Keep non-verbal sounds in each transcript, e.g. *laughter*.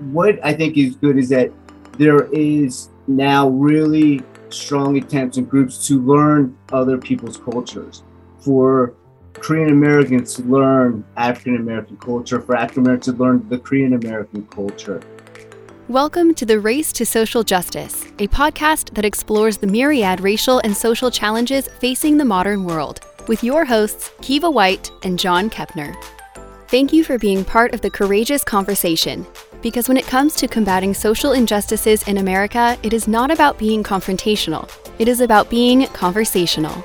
what I think is good is that there is now really strong attempts and groups to learn other people's cultures. For Korean Americans to learn African American culture, for African Americans to learn the Korean American culture. Welcome to the Race to Social Justice, a podcast that explores the myriad racial and social challenges facing the modern world, with your hosts, Kiva White and John Kepner. Thank you for being part of the courageous conversation. Because when it comes to combating social injustices in America, it is not about being confrontational, it is about being conversational.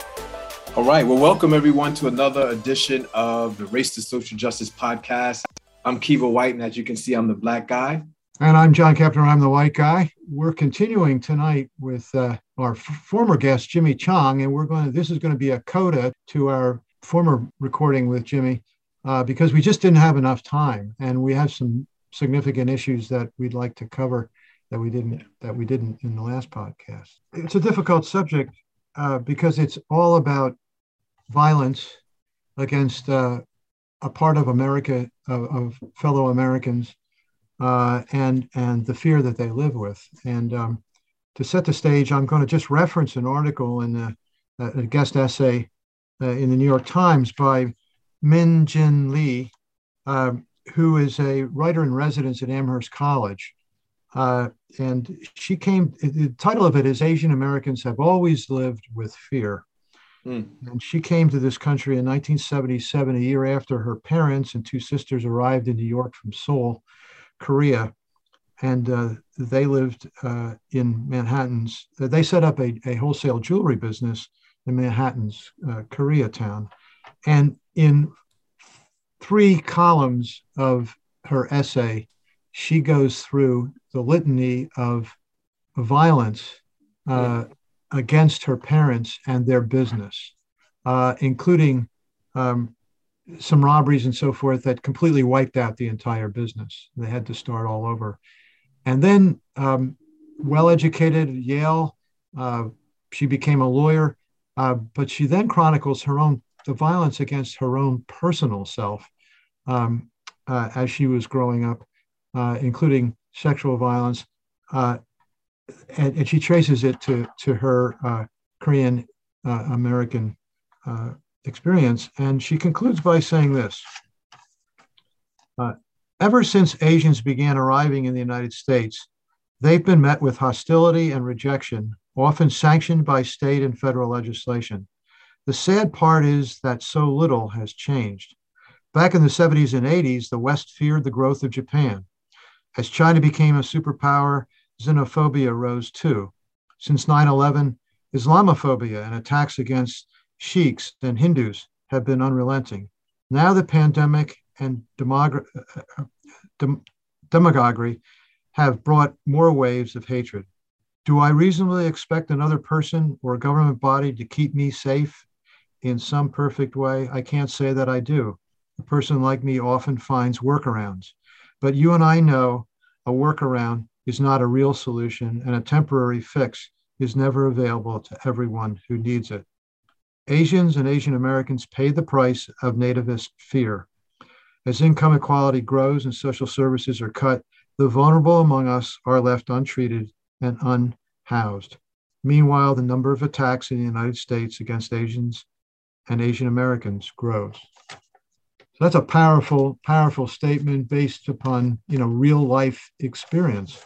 All right. Well, welcome everyone to another edition of the Race to Social Justice podcast. I'm Kiva White, and as you can see, I'm the black guy. And I'm John Kepner. I'm the white guy. We're continuing tonight with uh, our f- former guest, Jimmy Chong, and we're going to, this is going to be a coda to our former recording with Jimmy uh, because we just didn't have enough time, and we have some significant issues that we'd like to cover that we didn't that we didn't in the last podcast. It's a difficult subject uh, because it's all about violence against uh, a part of America of, of fellow Americans uh, and and the fear that they live with. And um, to set the stage, I'm going to just reference an article in the, a guest essay uh, in the New York Times by Min Jin Lee, uh, who is a writer in residence at Amherst College. Uh, and she came, the title of it is Asian Americans Have Always Lived with Fear. Mm. And she came to this country in 1977, a year after her parents and two sisters arrived in New York from Seoul, Korea. And uh, they lived uh, in Manhattan's, they set up a, a, wholesale jewelry business in Manhattan's uh, Koreatown. And in three columns of her essay, she goes through the litany of violence uh, against her parents and their business, uh, including um, some robberies and so forth that completely wiped out the entire business. They had to start all over. And then, um, well educated at Yale, uh, she became a lawyer, uh, but she then chronicles her own the violence against her own personal self um, uh, as she was growing up, uh, including sexual violence. Uh, and, and, she traces it to, to her uh, Korean uh, American uh, experience. And she concludes by saying this Ever since Asians began arriving in the United States, they've been met with hostility and rejection, often sanctioned by state and federal legislation. The sad part is that so little has changed. Back in the 70s and 80s, the West feared the growth of Japan. As China became a superpower, xenophobia rose too. Since 9 11, Islamophobia and attacks against Sikhs and Hindus have been unrelenting. Now the pandemic and demog- uh, uh, dem- demagoguery have brought more waves of hatred. Do I reasonably expect another person or a government body to keep me safe in some perfect way? I can't say that I do. A person like me often finds workarounds. But you and I know a workaround is not a real solution, and a temporary fix is never available to everyone who needs it. Asians and Asian Americans pay the price of nativist fear. As income equality grows and social services are cut, the vulnerable among us are left untreated and unhoused. Meanwhile, the number of attacks in the United States against Asians and Asian Americans grows. So that's a powerful, powerful statement based upon you know real life experience.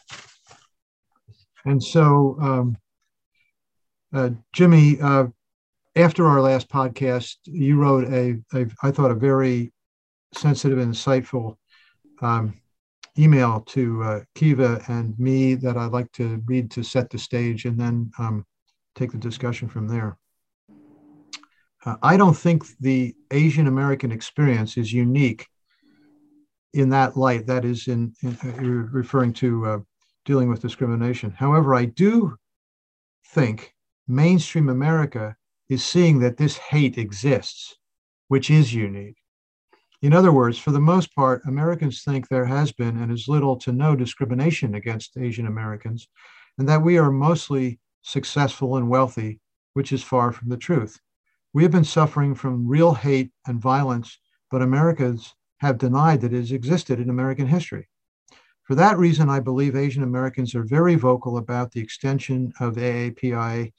And so, um, uh, Jimmy, uh, after our last podcast, you wrote a, a I thought a very sensitive and insightful um, email to uh, Kiva and me that I'd like to read to set the stage, and then um, take the discussion from there. Uh, I don't think the Asian American experience is unique in that light. That is, in, in uh, referring to uh, dealing with discrimination. However, I do think mainstream America is seeing that this hate exists, which is unique. In other words, for the most part, Americans think there has been and is little to no discrimination against Asian Americans, and that we are mostly successful and wealthy, which is far from the truth. We have been suffering from real hate and violence, but Americans have denied that it has existed in American history. For that reason, I believe Asian Americans are very vocal about the extension of AAPI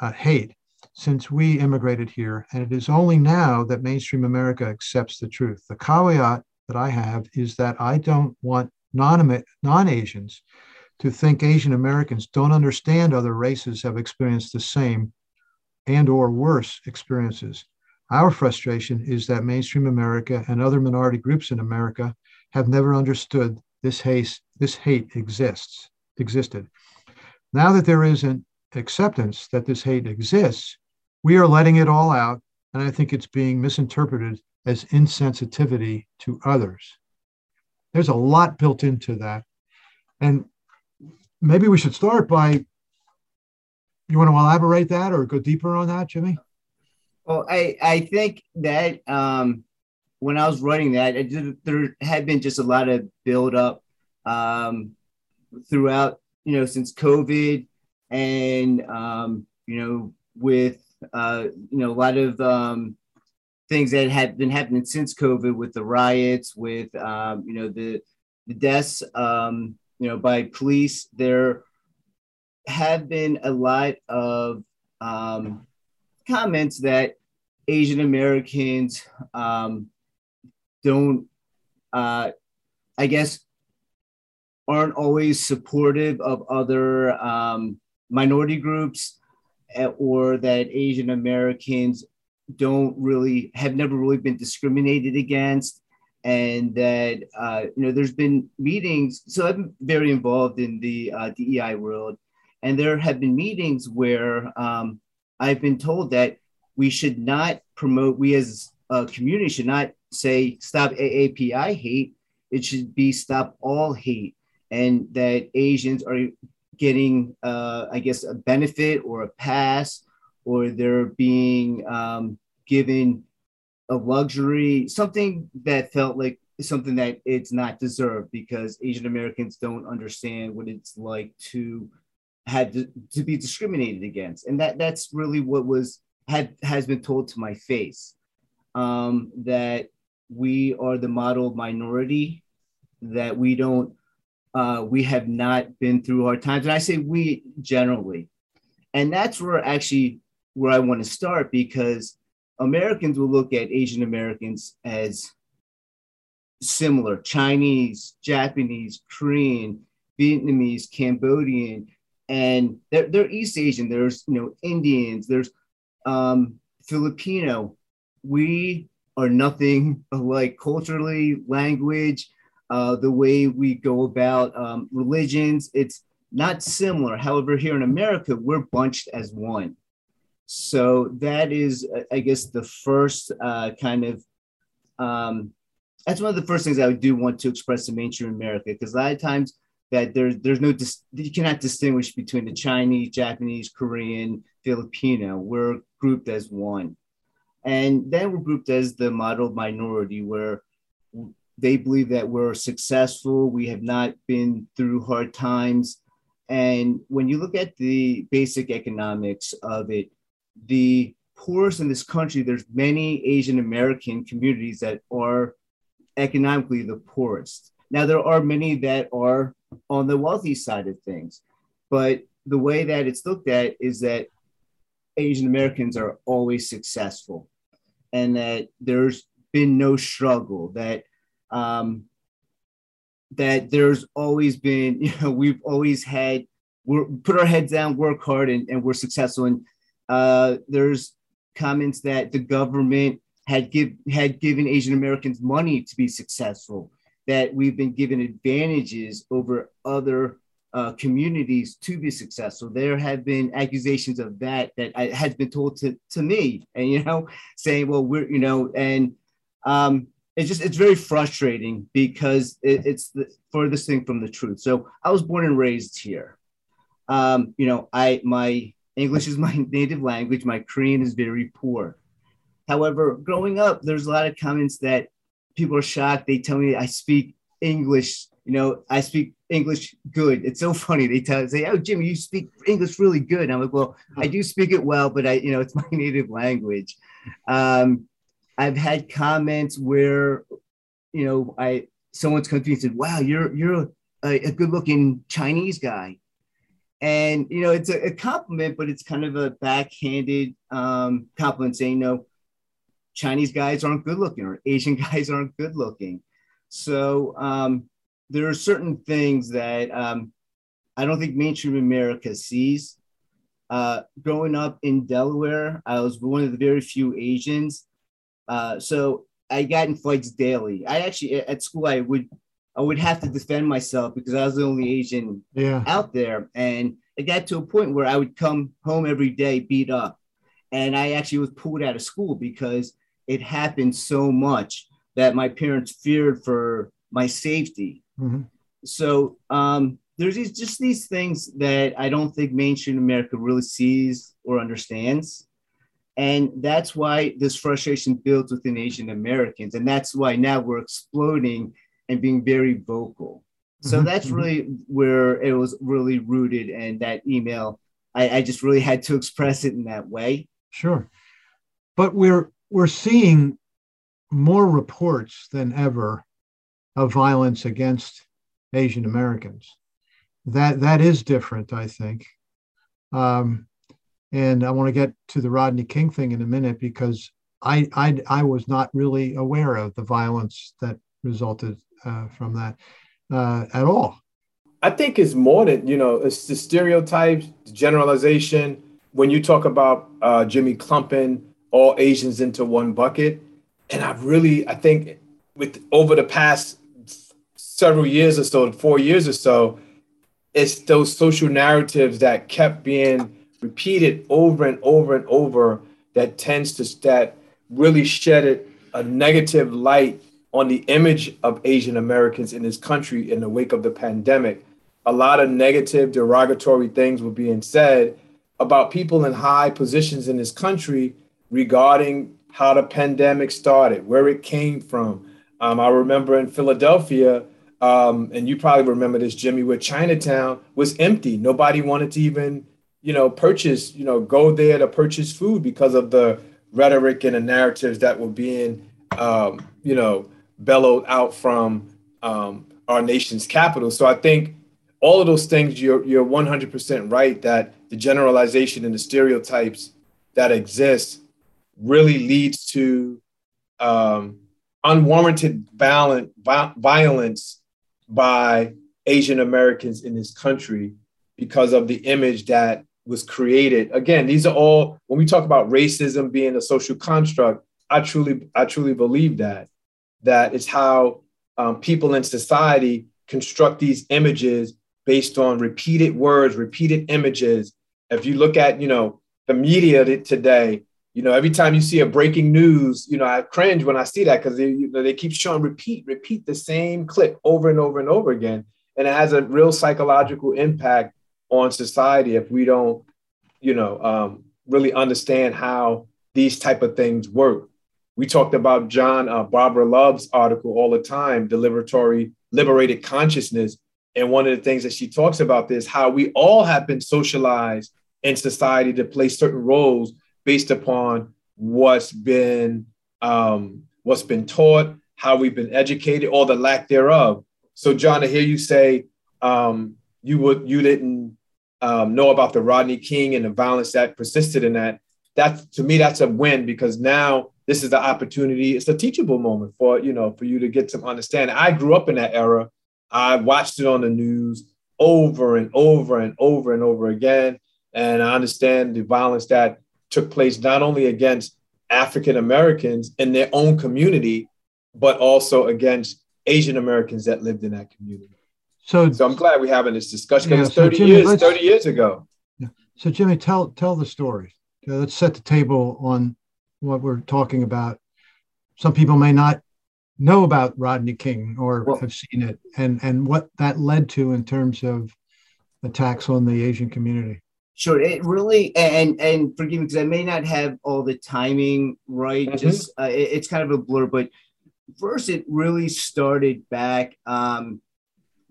uh, hate since we immigrated here, and it is only now that mainstream America accepts the truth. The caveat that I have is that I don't want non Asians to think Asian Americans don't understand other races have experienced the same and or worse experiences. Our frustration is that mainstream America and other minority groups in America have never understood this hate, this hate exists, existed. Now that there is an acceptance that this hate exists, we are letting it all out, and I think it's being misinterpreted as insensitivity to others. There's a lot built into that. And maybe we should start by you want to elaborate that or go deeper on that, Jimmy? Well, I, I think that um, when I was writing that, there had been just a lot of build up um, throughout, you know, since COVID and, um, you know, with, uh, you know, a lot of um, things that had been happening since COVID with the riots, with, um, you know, the, the deaths, um, you know, by police. There have been a lot of um, comments that Asian Americans um, don't, uh, I guess, aren't always supportive of other um, minority groups, eh, or that Asian Americans don't really have never really been discriminated against and that uh, you know there's been meetings so been very involved in the uh, dei world and there have been meetings where um, i've been told that we should not promote we as a community should not say stop aapi hate. It should be stop all hate. And that asians are getting uh, i guess a benefit or a pass or they're being um, given a luxury, something that felt like something that it's not deserved because Asian Americans don't understand what it's like to had to, to be discriminated against, and that that's really what was had has been told to my face um, that we are the model minority, that we don't uh, we have not been through hard times, and I say we generally, and that's where actually where I want to start because Americans will look at Asian Americans as similar. Chinese, Japanese, Korean, Vietnamese, Cambodian, and they're, they're East Asian. There's you know Indians. There's um, Filipino. We are nothing *laughs* like culturally, language, uh, the way we go about um, religions. It's not similar. However, here in America, we're bunched as one. So that is, I guess, the first uh, kind of. Um, that's one of the first things I do want to express to mainstream America because a lot of times that there's there's no dis- you cannot distinguish between the Chinese, Japanese, Korean, Filipino. We're grouped as one, and then we're grouped as the model minority where they believe that we're successful. We have not been through hard times, and when you look at the basic economics of it, the poorest in this country, there's many Asian American communities that are economically the poorest. Now, there are many that are on the wealthy side of things, but the way that it's looked at is that Asian Americans are always successful and that there's been no struggle, that um, that there's always been, *laughs* you know, we've always had, we're put our heads down, work hard, and, and we're successful. And uh, there's comments that the government had give had given Asian Americans money to be successful. That we've been given advantages over other uh, communities to be successful. There have been accusations of that that I, has been told to, to me, and you know, *laughs* saying, well, we're you know, and um, it's just it's very frustrating because it, it's the furthest thing from the truth. So I was born and raised here. Um, you know, I my English is my *laughs* native language. My Korean is very poor. However, growing up, there's a lot of comments that people are shocked. They tell me I speak English. You know, I speak English good. It's so *laughs* funny. They tell say, "Oh, Jimmy, you speak English really good." And I'm like, "Well, I do speak it well, but I, you know, it's *laughs* my native language." Um, I've had comments where, you know, I someone's come to me and said, "Wow, you're you're a, a good looking Chinese guy. And, you know, it's a, a, compliment, but it's kind of a backhanded um, compliment saying, no, Chinese guys aren't good looking or Asian *laughs* guys aren't good looking. So um, there are certain things that um, I don't think mainstream America sees. Uh, growing up in Delaware, I was one of the very few Asians. Uh, so I got in fights daily. I actually at school I would I would have to defend myself because I was the only Asian yeah. out there. And it got to a point where I would come home every day beat up. And I actually was pulled out of school because it happened so much that my parents feared for my safety. Mm-hmm. So um, there's these, just these things that I don't think mainstream America really sees or understands. And that's why this frustration builds within Asian Americans. And that's why now we're exploding and being very vocal. So mm-hmm. that's mm-hmm. really where it was really rooted. And that email, I, I just really had to *laughs* express it in that way. Sure. But we're we're seeing more reports than ever of violence against Asian Americans. That that is different, I think. Um, and I want to get to the Rodney King thing in a minute because I, I I was not really aware of the violence that resulted uh, from that uh, at all. I think it's more than you know. It's the stereotypes, the generalization. When you talk about uh, Jimmy clumping all Asians into one bucket, and I've really, I think, with over the past several years or so, four years or so, it's those social narratives that kept being repeated over and over and over that tends to that really shed a negative light on the image of Asian Americans in this country in the wake of the pandemic. A lot of negative, derogatory things were being said about people in high positions in this country regarding how the pandemic started, where it came from. Um, I remember in Philadelphia, um, and you probably remember this, Jimmy, where Chinatown was empty. Nobody wanted to even, you know, purchase, you know, go there to purchase food because of the rhetoric and the narratives that were being, um, you know, bellowed out from um, our nation's capital. So I think all of those things, you're you're 100% right that the generalization and the stereotypes that exist really leads to um, unwarranted violence by Asian Americans in this country because of the image that was created. Again, these are all when we talk about racism being a social construct. I truly, I truly believe that that is how um, people in society construct these images based on repeated words, repeated images. If you look at, you know, the media today, you know, every time you see a breaking news, you know, I cringe when I see that because they, you know, they keep showing repeat, repeat the same clip over and over and over again. And it has a real psychological impact on society if we don't, you know, um, really understand how these type of things work. We talked about John uh, Barbara Love's article all the time, the liberatory liberated consciousness. And one of the things that she talks about this, how we all have been socialized in society to play certain roles based upon what's been um, what's been taught, how we've been educated, or the lack thereof. So, John, I hear you say um, you would you didn't um, know about the Rodney King and the violence that persisted in that. That to me, that's a win because now this is the opportunity. It's a teachable moment for you know for you to get some understanding. I grew up in that era. I watched it on the news over and over and over and over again, and I understand the violence that took place not only against African Americans in their own community, but also against Asian Americans that lived in that community. So, so I'm glad we're having this discussion because yeah, it's 30 so Jimmy, years, 30 years ago. Yeah. So Jimmy, tell tell the story. Uh, let's set the table on what we're talking about. Some people may not know about Rodney King or well, have seen it, and and what that led to in terms of attacks on the Asian community. Sure, it really and and forgive me because I may not have all the timing right. Mm-hmm. Just uh, it, it's kind of a blur, but first it really started back um,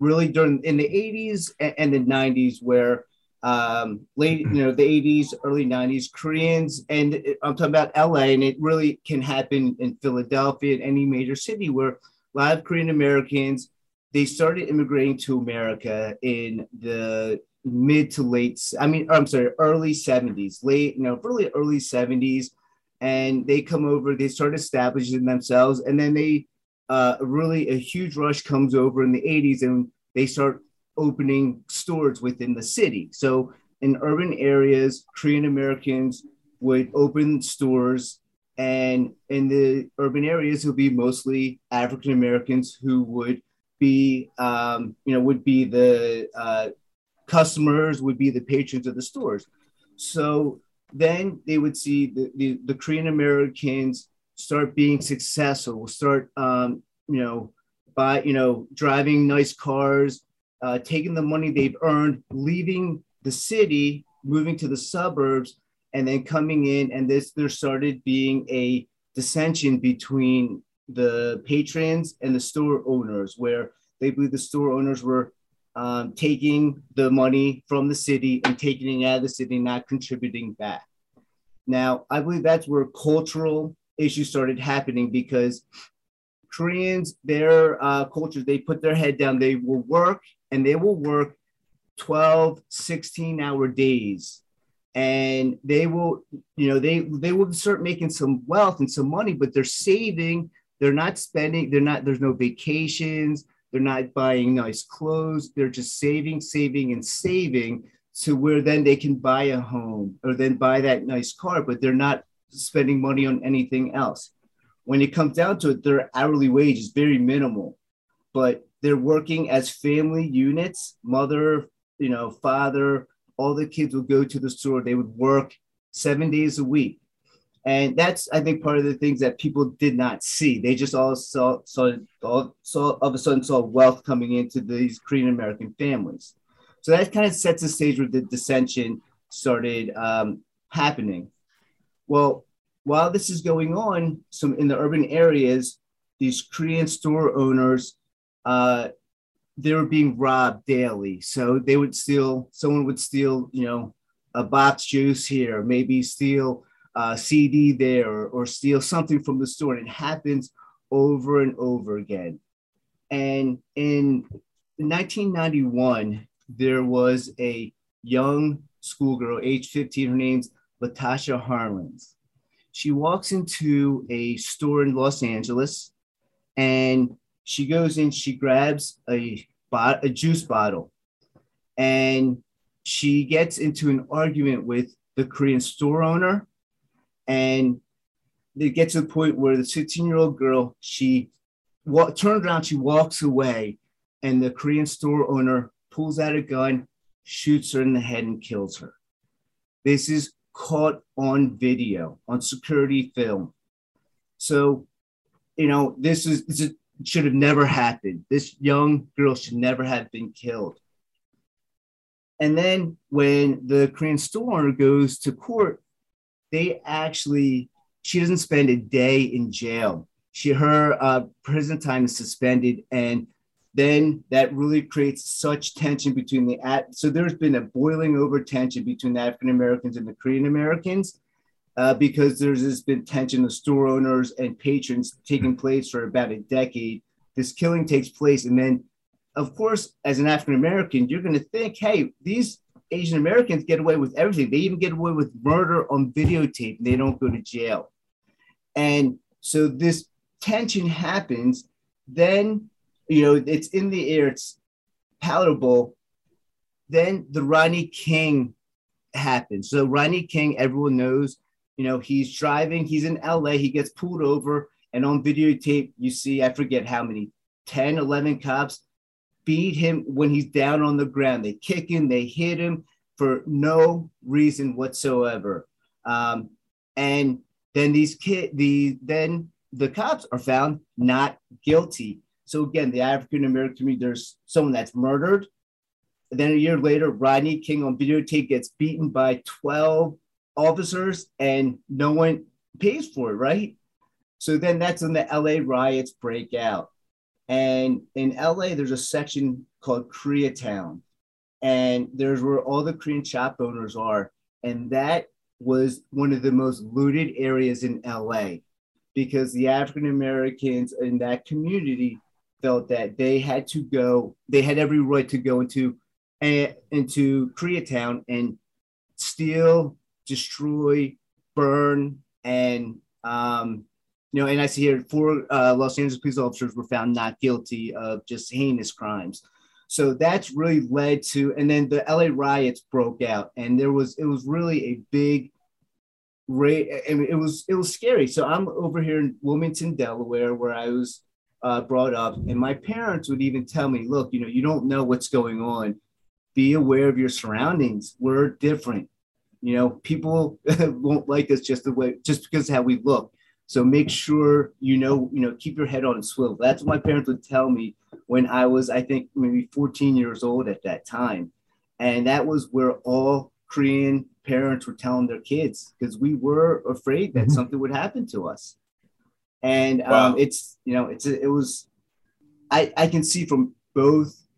really during in the 80s and, and the 90s where um, late, you know, the 80s, early 90s, Koreans, and I'm talking about LA, and it really can happen in Philadelphia, and any major city where a lot of Korean Americans they started immigrating to America in the mid to late, I mean, I'm sorry, early 70s, late, you know, really early 70s. And they come over, they start establishing themselves, and then they uh, really a huge rush comes over in the 80s and they start opening stores within the city. So in urban areas, Korean Americans would open stores, and in the urban areas, it would be mostly African Americans who would be, um, you know, would be the uh, customers, would be the patrons of the stores. So then they would see the, the, the Korean Americans start being successful, start, um, you know, by, you know, driving nice cars, uh, taking the money they've earned, leaving the city, moving to the suburbs, and then coming in. And this, there started being a dissension between the patrons and the store owners, where they believe the store owners were um, taking the money from the city and taking it out of the city, not contributing back. Now, I believe that's where cultural issues started happening because Koreans, their uh, culture, they put their head down, they will work and they will work 12, 16 hour days. And they will, you know, they they will start making some wealth and some money, but they're saving, they're not spending, they're not, there's no vacations, they're not buying nice clothes, they're just saving, saving, and saving to where then they can buy a home or then buy that nice car, but they're not spending money on anything else. When it comes down to it, their hourly wage is very minimal, but they're working as family units, mother, you know, father, all the kids would go to the store. They would work seven days a week. And that's, I think, part of the things that people did not see. They just all saw, saw, all, saw all of a sudden saw wealth coming into these Korean American families. So that kind of sets the stage where the dissension started um, happening. Well, while this is going on, some in the urban areas, these Korean store owners, uh, they were being robbed daily. So they would steal, someone would steal, you know, a box juice here, maybe steal a CD there, or, or steal something from the store. And it happens over and over again. And in 1991, there was a young schoolgirl, age 15. Her name's Latasha Harlins. She walks into a store in Los Angeles and she goes in, she grabs a, bot- a juice bottle and she gets into an argument with the Korean store owner. And they get to the point where the 16 year old girl, she wa- turns around, she walks away, and the Korean store owner pulls out a gun, shoots her in the head, and kills her. This is caught on video, on security film. So, you know, this is, this is should have never happened. This young girl should never have been killed. And then when the Korean store owner goes to court, they actually, she doesn't spend a day in jail. She, her uh, prison time is suspended. And then that really creates such tension between the, at. so there's been a boiling over tension between the African Americans and the Korean Americans. Uh, because there's this been tension of store owners and patrons taking place for about a decade. This killing takes place, and then, of course, as an African American, you're going to think, hey, these Asian Americans get away with everything. They even get away with murder on videotape. They don't go to jail, and so this tension happens. Then, you know, it's in the air. It's palatable. Then the Rodney King happens. So Rodney King, everyone knows you know, he's driving, he's in LA, he gets pulled over, and on videotape, you see, I forget how many, 10, 11 cops beat him when he's down on the ground. They kick him, they hit him for no reason whatsoever. Um, and then these kid, the then the cops are found not guilty. So again, the African American community, there's someone that's murdered. And then a year later, Rodney King on videotape gets beaten by 12 officers and no one pays for it, right? So then that's when the LA riots break out. And in LA, there's a section called Koreatown. And there's where all the Korean shop owners are. And that was one of the most looted areas in LA because the African Americans in that community felt that they had to go, they had every right to go into uh, into Koreatown and steal, destroy, burn, and um, you know, and I see here four uh, Los Angeles police officers were found not guilty of just heinous crimes. So that's really led to, and then the LA riots broke out, and there was it was really a big rate. I mean, it was it was scary. So I'm over here in Wilmington, Delaware, where I was uh, brought up, and my parents would even tell me, "Look, you know, you don't know what's going on. Be aware of your surroundings. We're different. You know, people *laughs* won't like us just the way just because how we look. So make sure you know, you know, keep your head on a swivel. That's what my parents would tell me when I was, I think, maybe 14 years old at that time, and that was where all Korean parents were telling their kids because we were afraid that mm-hmm. something would happen to us. And um, it's you know it's it was I I can see from both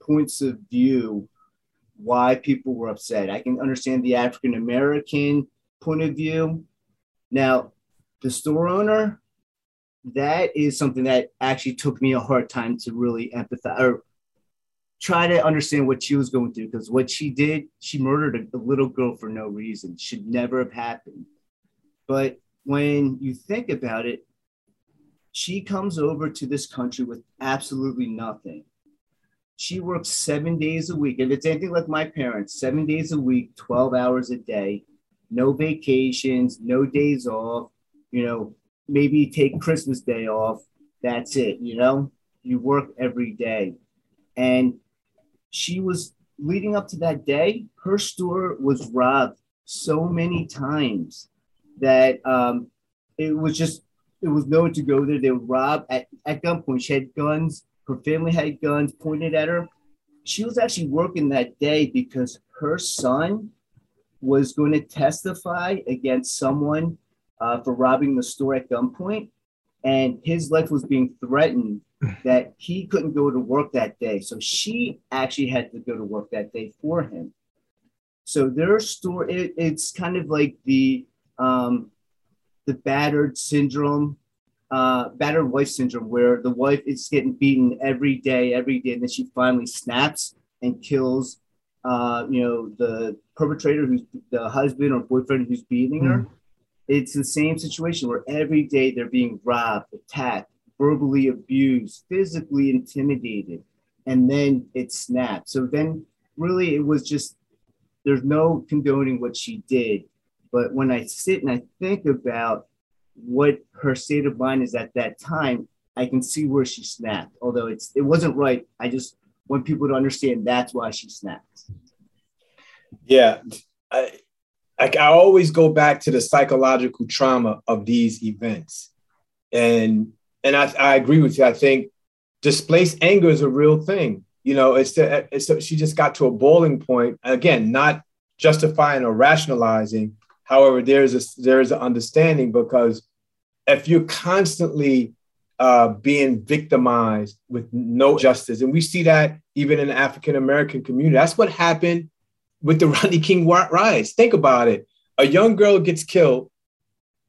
points of view why people were upset. I can understand the African American point of view. Now, the store owner, that is something that actually took me a hard time to really empathize or try to understand what she was going through because what she did, she murdered a, a little girl for no reason. Should never have happened. But when you think about it, she comes over to this country with absolutely nothing. She works seven days a week. If it's anything like my parents, seven days a week, 12 hours a day, no vacations, no days off, you know, maybe take Christmas Day off. That's it, you know, you work every day. And she was leading up to that day, her store was robbed so many times that um, it was just, it was known to go there. They would rob at, at gunpoint. She had guns, her family had guns pointed at her. She was actually working that day because her son was going to testify against someone uh, for robbing the store at gunpoint, and his life was being threatened *sighs* that he couldn't go to work that day. So she actually had to go to work that day for him. So their store, it, it's kind of like the um, the battered syndrome, uh, battered wife syndrome, where the wife is getting beaten every day, every day, and then she finally snaps and kills, uh, you know, the perpetrator who's the husband or boyfriend who's beating her. Mm it's the same situation where every day they're being robbed, attacked, verbally abused, physically intimidated, and then it snapped. So then, really, it was just there's no condoning what she did. But when I sit and I think about what her state of mind is at that time, I can see where she snapped. Although it's it wasn't right. I just want people to understand that's why she snapped. Yeah. I, like I always go back to the psychological trauma of these events. And and I, I agree with you. I think displaced anger is a real thing. You know, it's, the, it's she just got to a boiling point. Again, not justifying or rationalizing. However, there's a there is an understanding because if you're constantly uh, being victimized with no justice, and we see that even in the African American community, that's what happened with the *laughs* Rodney King riots. Think about it. A young girl gets killed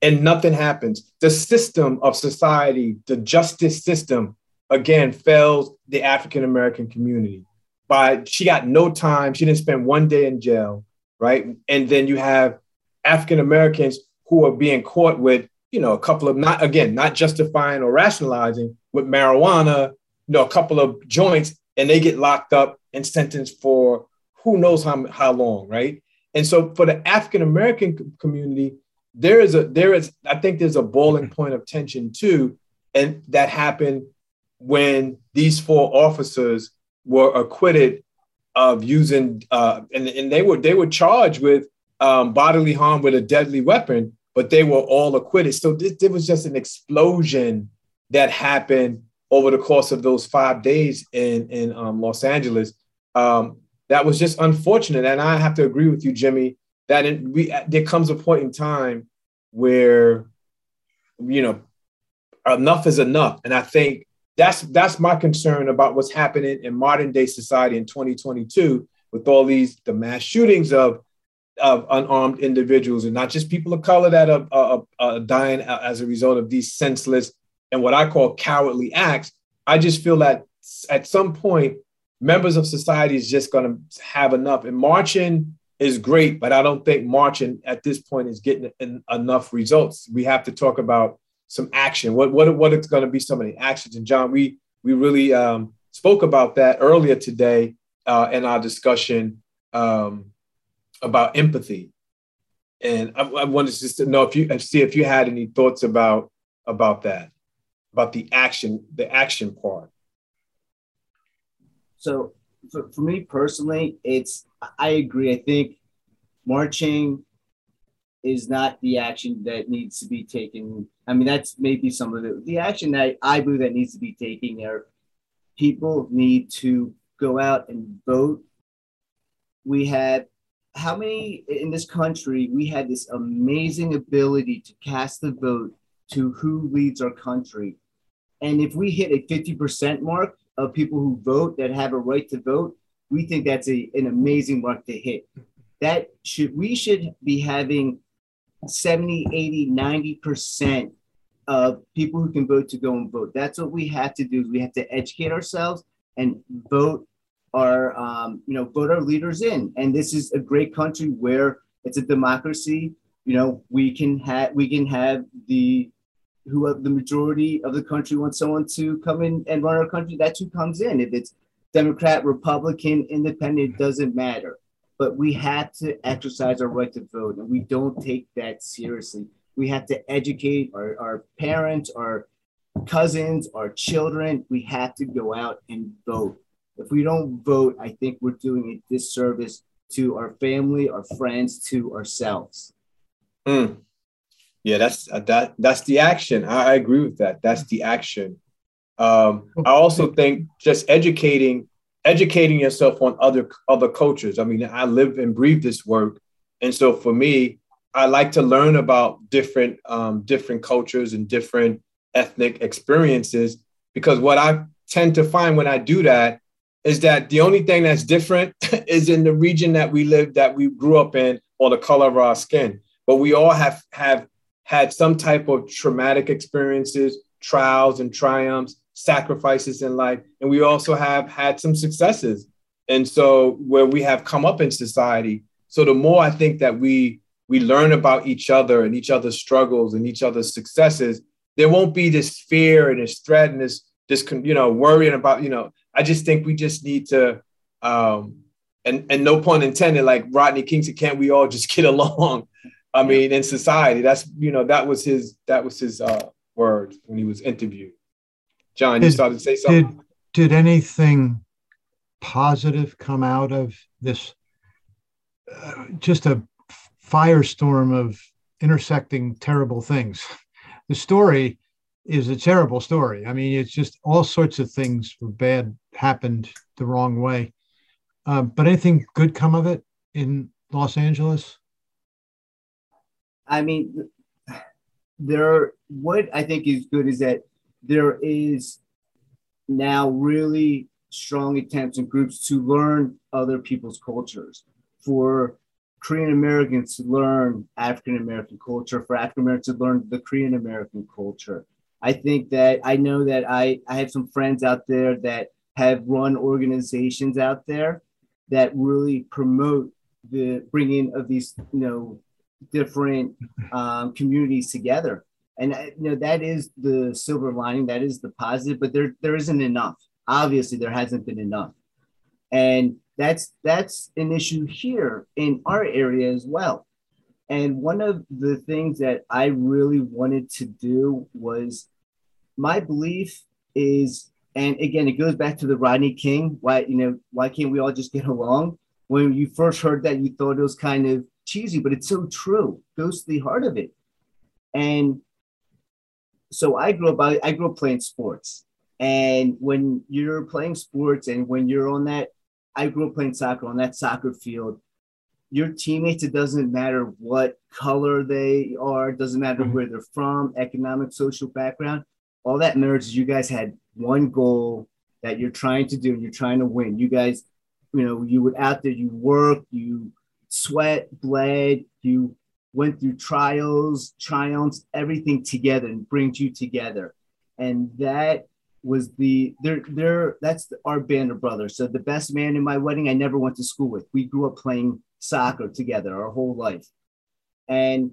and nothing happens. The system of society, the justice system, again, fails the African American community. By she got no time. She didn't spend one day in jail, right? And then you have African Americans who are being caught with, you know, a couple of not again, not justifying or rationalizing with marijuana, you know, a couple of joints, and they get locked up and sentenced for who knows how, how long, right? And so for the African American community, there is a there is I think there's a boiling point of tension too, and that happened when these four officers were acquitted of using uh, and, and they were they were charged with um, bodily harm with a deadly weapon, but they were all acquitted. So this, this was just an explosion that happened over the course of those five days in in um, Los Angeles. Um, that was just unfortunate. And I have to agree with you, Jimmy, that it, we, there comes a point in time where, you know, enough is enough. And I think that's that's my concern about what's happening in modern day society in 2022 with all these the mass shootings of of unarmed individuals and not just people of color that are, are, are dying as a result of these senseless and what I call cowardly acts. I just feel that at some point, members of society is just going to have enough. And marching is great, but I don't think marching at this point is getting enough results. We have to talk about some action. What what what is going to be some of the actions? And John, we we really um, spoke about that earlier today uh, in our discussion um, about empathy. And I, I wanted just to know if you see if you had any thoughts about about that, about the action, the action part. So for, for me personally, it's I agree. I think marching is not the action that needs to be taken. I mean, that's maybe some of it. The action that I believe that needs to be taken are people need to go out and vote. We had how many in this country we had this amazing ability to cast the vote to who leads our country. And if we hit a 50% mark of people who vote that have a right to vote, we think that's a, an amazing mark to hit. That should we should be having 70, 80, 90% of people who can vote to go and vote. That's what we have to do. We have to educate ourselves and vote our, um, you know, vote our leaders in. And this is a great country where it's a democracy. You know, we can have we can have the who the majority of the country wants someone to come in and run our country. That's who comes in. If it's Democrat, Republican, Independent, it doesn't matter but we have to exercise our right to vote, and we don't take that seriously. We have to educate our, our parents, our cousins, our children. We have to go out and vote. If we don't vote, I think we're doing a disservice to our family, our friends, to ourselves. Mm. Yeah, that's uh, that. That's the action. I, I, agree with that. That's the action. Um, I also think just educating educating yourself on other other cultures. I mean, I live and breathe this work, and so for me, I like to learn about different um, different cultures and different ethnic experiences because what I tend to find when I do that is that the only thing that's different *laughs* is in the region that we live, that we grew up in, or the color of our skin. But we all have have had some type of traumatic experiences, trials and triumphs, sacrifices in life. And we also have had some successes. And so where we have come up in society. So the more I think that we we learn about each other and each other's struggles and each other's successes, there won't be this fear and this threat and this this you know worrying about you know. I just think we just need to, um, and and no pun intended, like Rodney King said, can't we all just *laughs* get along? I mean, in society, that's you know that was his that was his uh, word when he was interviewed. John, did, you started to say something. Did, did anything positive come out of this? Uh, just a firestorm of intersecting terrible things. The story is a terrible story. I mean, it's just all sorts of things were bad happened the wrong way. Uh, but anything good come of it in Los Angeles? I mean, there. What I think is good is that there is now really strong attempts and groups to learn other people's cultures. For Korean Americans to learn African American culture, for African Americans to learn the Korean American culture. I think that I know that I, I have some friends out there that have run organizations out there that really promote the bringing of these, you know, different um, communities together. And uh, you know that is the silver lining that is the positive but there there isn't enough. Obviously there hasn't been enough. And that's that's an issue here in our area as well. And one of the things that i really wanted to do was my belief is and again it goes back to the rodney king why you know why can't we all just get along? When you first heard that you thought it was kind of cheesy but it's so true it goes to the heart of it and so I grew up, I, I grew up playing sports. And when you're playing sports and when you're on that, I grew up playing soccer on that soccer field. Your teammates, it doesn't matter what color they are, doesn't matter mm-hmm. where they're from, economic, social background. All that matters is you guys had one goal that you're trying to do and you're trying to win. You guys, you know, you were out there, you work, you sweat, bled, you went through trials, triumphs, everything together and brings you together. And that was the they're they're that's our band of brothers. So the best man in my wedding I never went to school with. We grew up playing soccer together our whole life. And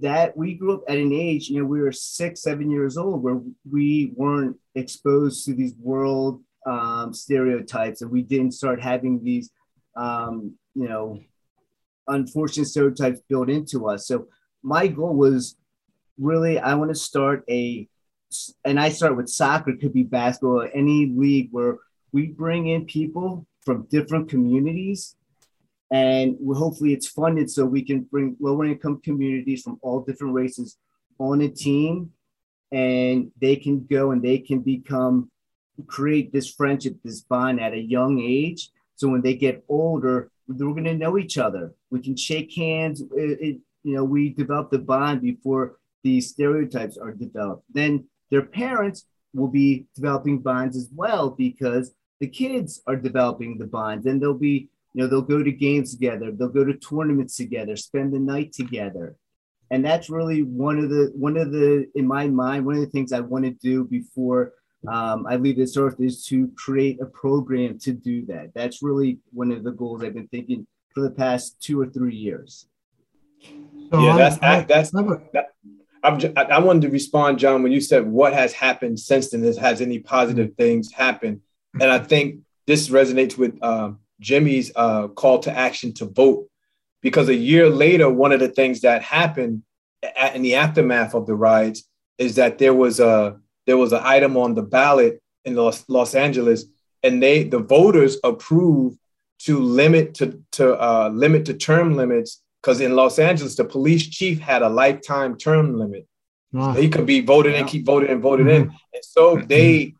that we grew up at an age, you know, we were six, seven years old where we weren't exposed to these world um, stereotypes and we didn't start having these, um, you know, unfortunate stereotypes built into us. So my goal was really, I want to start a, and I start with soccer, could be basketball, any league where we bring in people from different communities and hopefully it's funded so we can bring lower income communities from all different races on a team and they can go and they can become create this friendship this bond at a young age so when they get older they're going to know each other. We can shake hands. It, it, you know we develop the bond before these stereotypes are developed. Then their parents will be developing bonds as well because the kids are developing the bonds and they'll be you know, they'll go to games together, they'll go to tournaments together, spend the night together. And that's really one of the one of the in my mind, one of the things I want to do before um, I leave this earth is to create a program to do that. That's really one of the goals I've been thinking for the past two or three years. So yeah, that's I, that's that, I'm just, I wanted to respond, John, when you said what has happened since then. Has any positive things happened? And I think this resonates with um, Jimmy's uh, call to action to vote. Because a year later, one of the things that happened at, in the aftermath of the riots is that there was a there was an item on the ballot in Los, Los Angeles, and they the voters approved to limit to to uh, limit to term limits because in Los Angeles the police chief had a lifetime term limit. Oh. So he could be voted yeah. and keep voted and voted mm-hmm. in, and so mm-hmm. they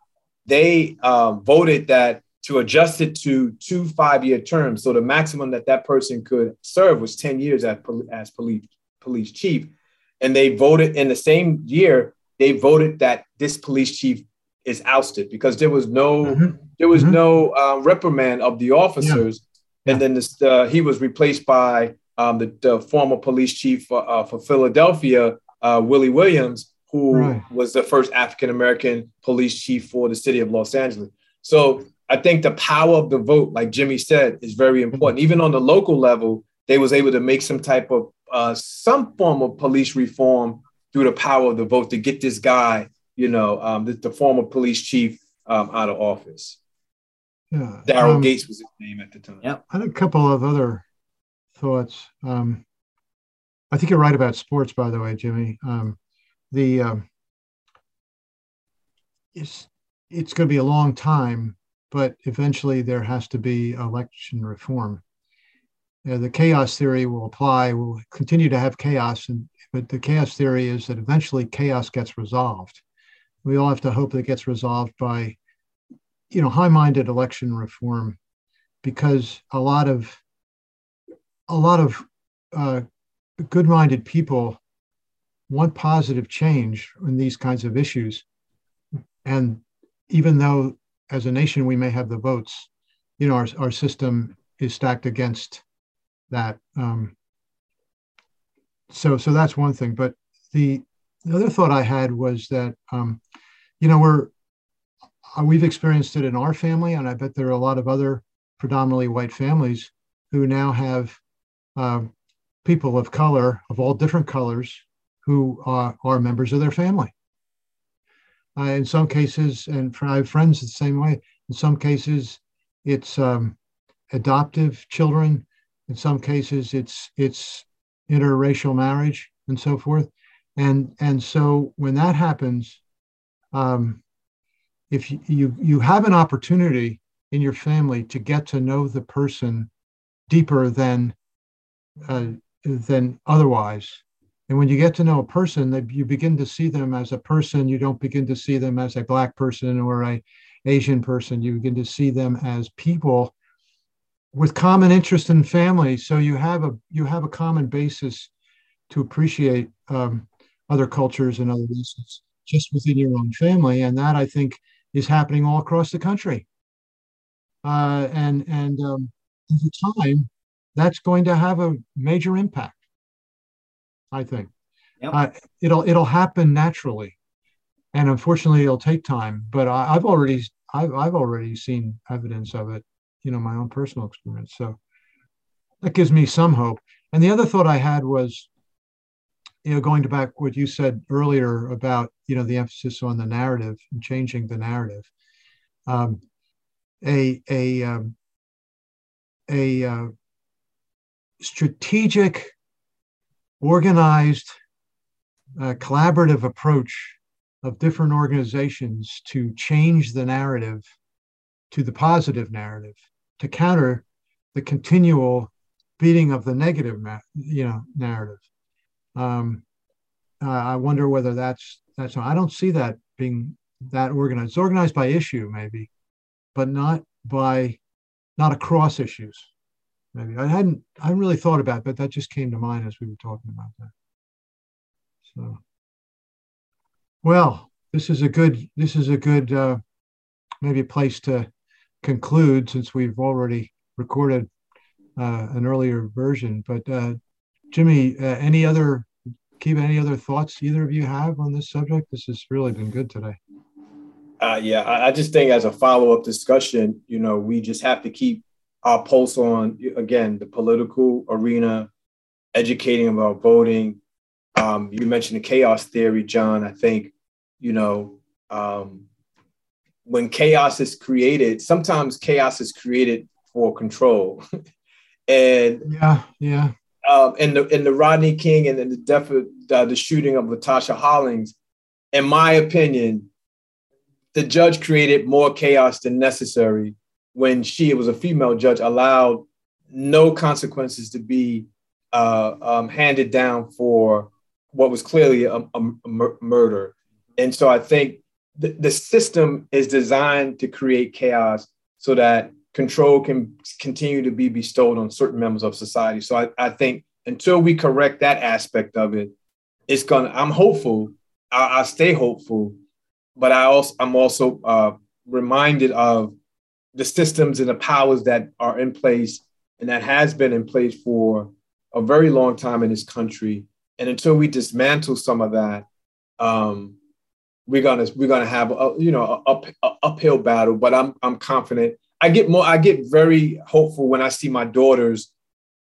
they uh, voted that to adjust it to two five-year terms. So the maximum that that person could serve was 10 years as, as police, police chief. And they voted in the same year, they voted that this police chief is ousted because there was no mm-hmm. there was mm-hmm. no uh, reprimand of the officers. Yeah. And then this, uh, he was replaced by um, the, the, former police chief for, uh, for Philadelphia, uh, Willie Williams, who right. was the first African American police chief for the city of Los Angeles. So I think the power of the vote, like Jimmy said, is very important. Even on the local level, they was able to make some type of uh, some form of police reform through the power of the vote to get this guy, you know, um, the, the, former police chief um, out of office. Yeah, Daryl um, Gates was his name at the time. Yeah, I had a couple of other thoughts. Um, I think you're right about sports, by the way, Jimmy. Um, the um, it's it's going to be a long time but eventually there has to be election reform. Uh, the chaos theory will apply. We'll continue to have chaos, and, but the chaos theory is that eventually chaos gets resolved. We all have to hope that it gets resolved by, you know, high-minded election reform, because a lot of a lot of uh, good-minded people want positive change in these kinds of issues, and even though as a nation, we may have the votes. You know, our, our system is stacked against that. Um, so, so that's one thing. But the, the other thought I had was that, um, you know, we're uh, we've experienced it in our family, and I bet there are a lot of other predominantly white families who now have uh, people of color of all different colors who are, are members of their family. Uh, in some cases, and I have friends the same way. In some cases, it's um, adoptive children. In some cases, it's it's interracial marriage and so forth. And and so when that happens, um, if you, you you have an opportunity in your family to get to know the person deeper than uh, than otherwise, and when you get to know a person, that you begin to see them as a person. You don't begin to see them as a black person or a Asian person. You begin to see them as people with common interest in family. So you have a you have a common basis to appreciate um, other cultures and other races just within your own family, and that I think is happening all across the country. Uh, and and um, over time, that's going to have a major impact. I think. Yep. Uh, it'll it'll happen naturally. and unfortunately, it'll take time. But I, have already I've I've already seen evidence of it, you know, my own personal experience. So that gives me some hope. And the other thought I had was, you know, going to back what you said earlier about you know the emphasis on the narrative and changing the narrative. Um, a a um, a uh, strategic, organized, uh, collaborative approach of different organizations to change the narrative to the positive narrative to counter the continual beating of the negative you know narrative. Um, uh, i wonder whether that's that's i don't see that being that organized. It's organized by issue maybe but not by not across issues maybe. I hadn't i hadn't really thought about it, but that just came to mind as we were talking about that. So well this is a good this is a good uh, maybe place to conclude since we've already recorded uh, an earlier version but uh, jimmy uh, any other keep any other thoughts either of you have on this subject this has really been good today uh, yeah, I, I just think as a follow up discussion, you know, we just have to keep our pulse on again the political arena, educating about voting. Um, you mentioned the chaos theory, John. I think, you know, um, when chaos is created, sometimes chaos is created for control. *laughs* and yeah, yeah. Um, and the in the Rodney King and then the death of uh, the shooting of Latasha Harlins, in my opinion, the judge created more chaos than necessary when she was a female judge allowed no consequences to be uh, um, handed down for what was clearly a, a, a murder and so i think the, system is designed to create chaos so that control can continue to be bestowed on certain members of society so i, I think until we correct that aspect of it it's gonna i'm hopeful i, I stay hopeful but I also I'm also uh, reminded of the systems and the powers that are in place and that has been in place for a very long time in this country. And until we dismantle some of that, um, we're gonna we're gonna have a you know a, up, a uphill battle. But I'm I'm confident. I get more. I get very hopeful when I see my daughters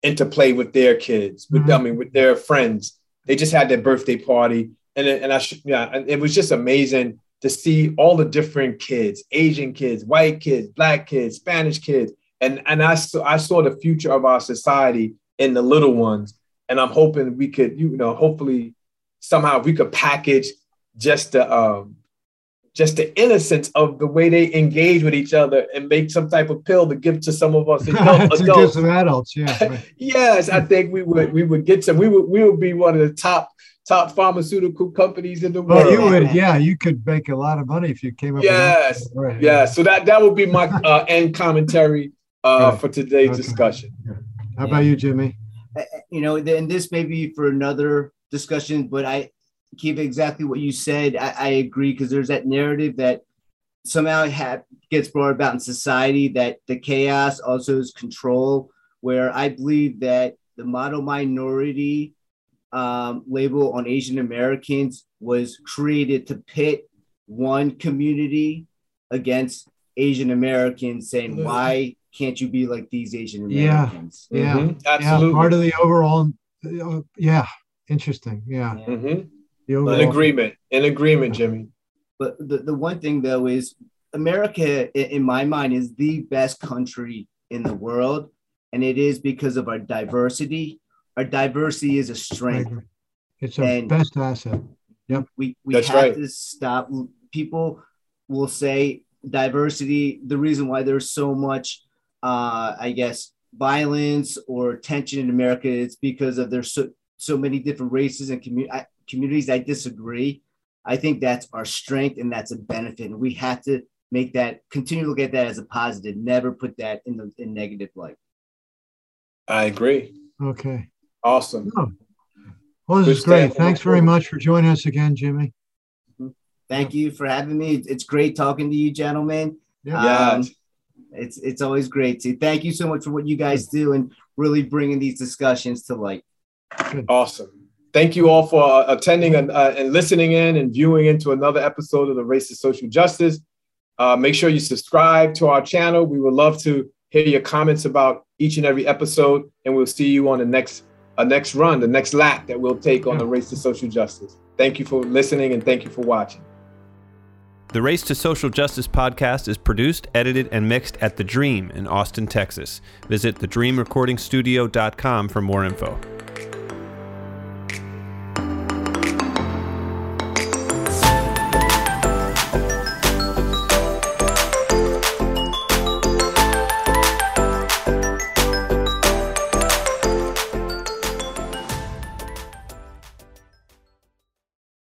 interplay with their kids. With mm-hmm. I mean with their friends. They just had their birthday party, and and I yeah, it was just amazing to see all the different kids, Asian kids, white kids, black kids, Spanish kids. And, and I, saw, I saw the future of our society in the little ones. And I'm hoping we could, you know, hopefully somehow we could package just the, um, just the innocence of the way they engage with each other and make some type of pill to give to some of us adult, *laughs* adults. some adults, yeah. *laughs* yes, I think we would we would get some. We would we would be one of the top top pharmaceutical companies in the world. Well, you would, yeah, you could make a lot of money if you came up. Yes, with right, yeah. So that that would be my *laughs* uh, end commentary uh, right. for today's okay. discussion. How about you, Jimmy? Uh, you know, and this may be for another discussion, but I keep exactly what you said. I, I agree because there's that narrative that somehow ha- gets brought about in society that the chaos also is control. Where I believe that the model minority um, label on Asian Americans was created to pit one community against Asian Americans, saying, "Why can't you be like these Asian Americans?" Yeah, mm-hmm. yeah, absolutely. Yeah, part of the overall, uh, yeah, interesting. Yeah, mm-hmm. Overall, an agreement, an agreement, Jimmy. But the, the one thing though is America, in my mind, is the best country in the world, and it is because of our diversity our diversity is a strength. It's our best asset. Yep. We we That's have right. to stop. People will say diversity. The reason why there's so much, uh, I guess, violence or tension in America is because of there's so so many different races and commu- communities. I disagree. I think that's our strength and that's a benefit, and we have to make that continue to look at that as a positive. Never put that in the in negative light. I agree. Okay. Awesome. Oh. Well, this Good is great. Thanks very much for joining us again, Jimmy. Thank you for having me. It's great talking to you, gentlemen. Yeah. Um, it's it's always great to thank you so much for what you guys do and really bringing these discussions to light. Good. Awesome. Thank you all for uh, attending and, uh, and, listening in and viewing into another episode of the Race to Social Justice. Uh, make sure you subscribe to our channel. We would love to hear your comments about each and every episode, and we'll see you on the next uh, next run, the next lap that we'll take on the Race to Social Justice. Thank you for listening and thank you for watching. The Race to Social Justice podcast is produced, edited, and mixed at The Dream in Austin, Texas. Visit thedreamrecordingstudio.com for more info.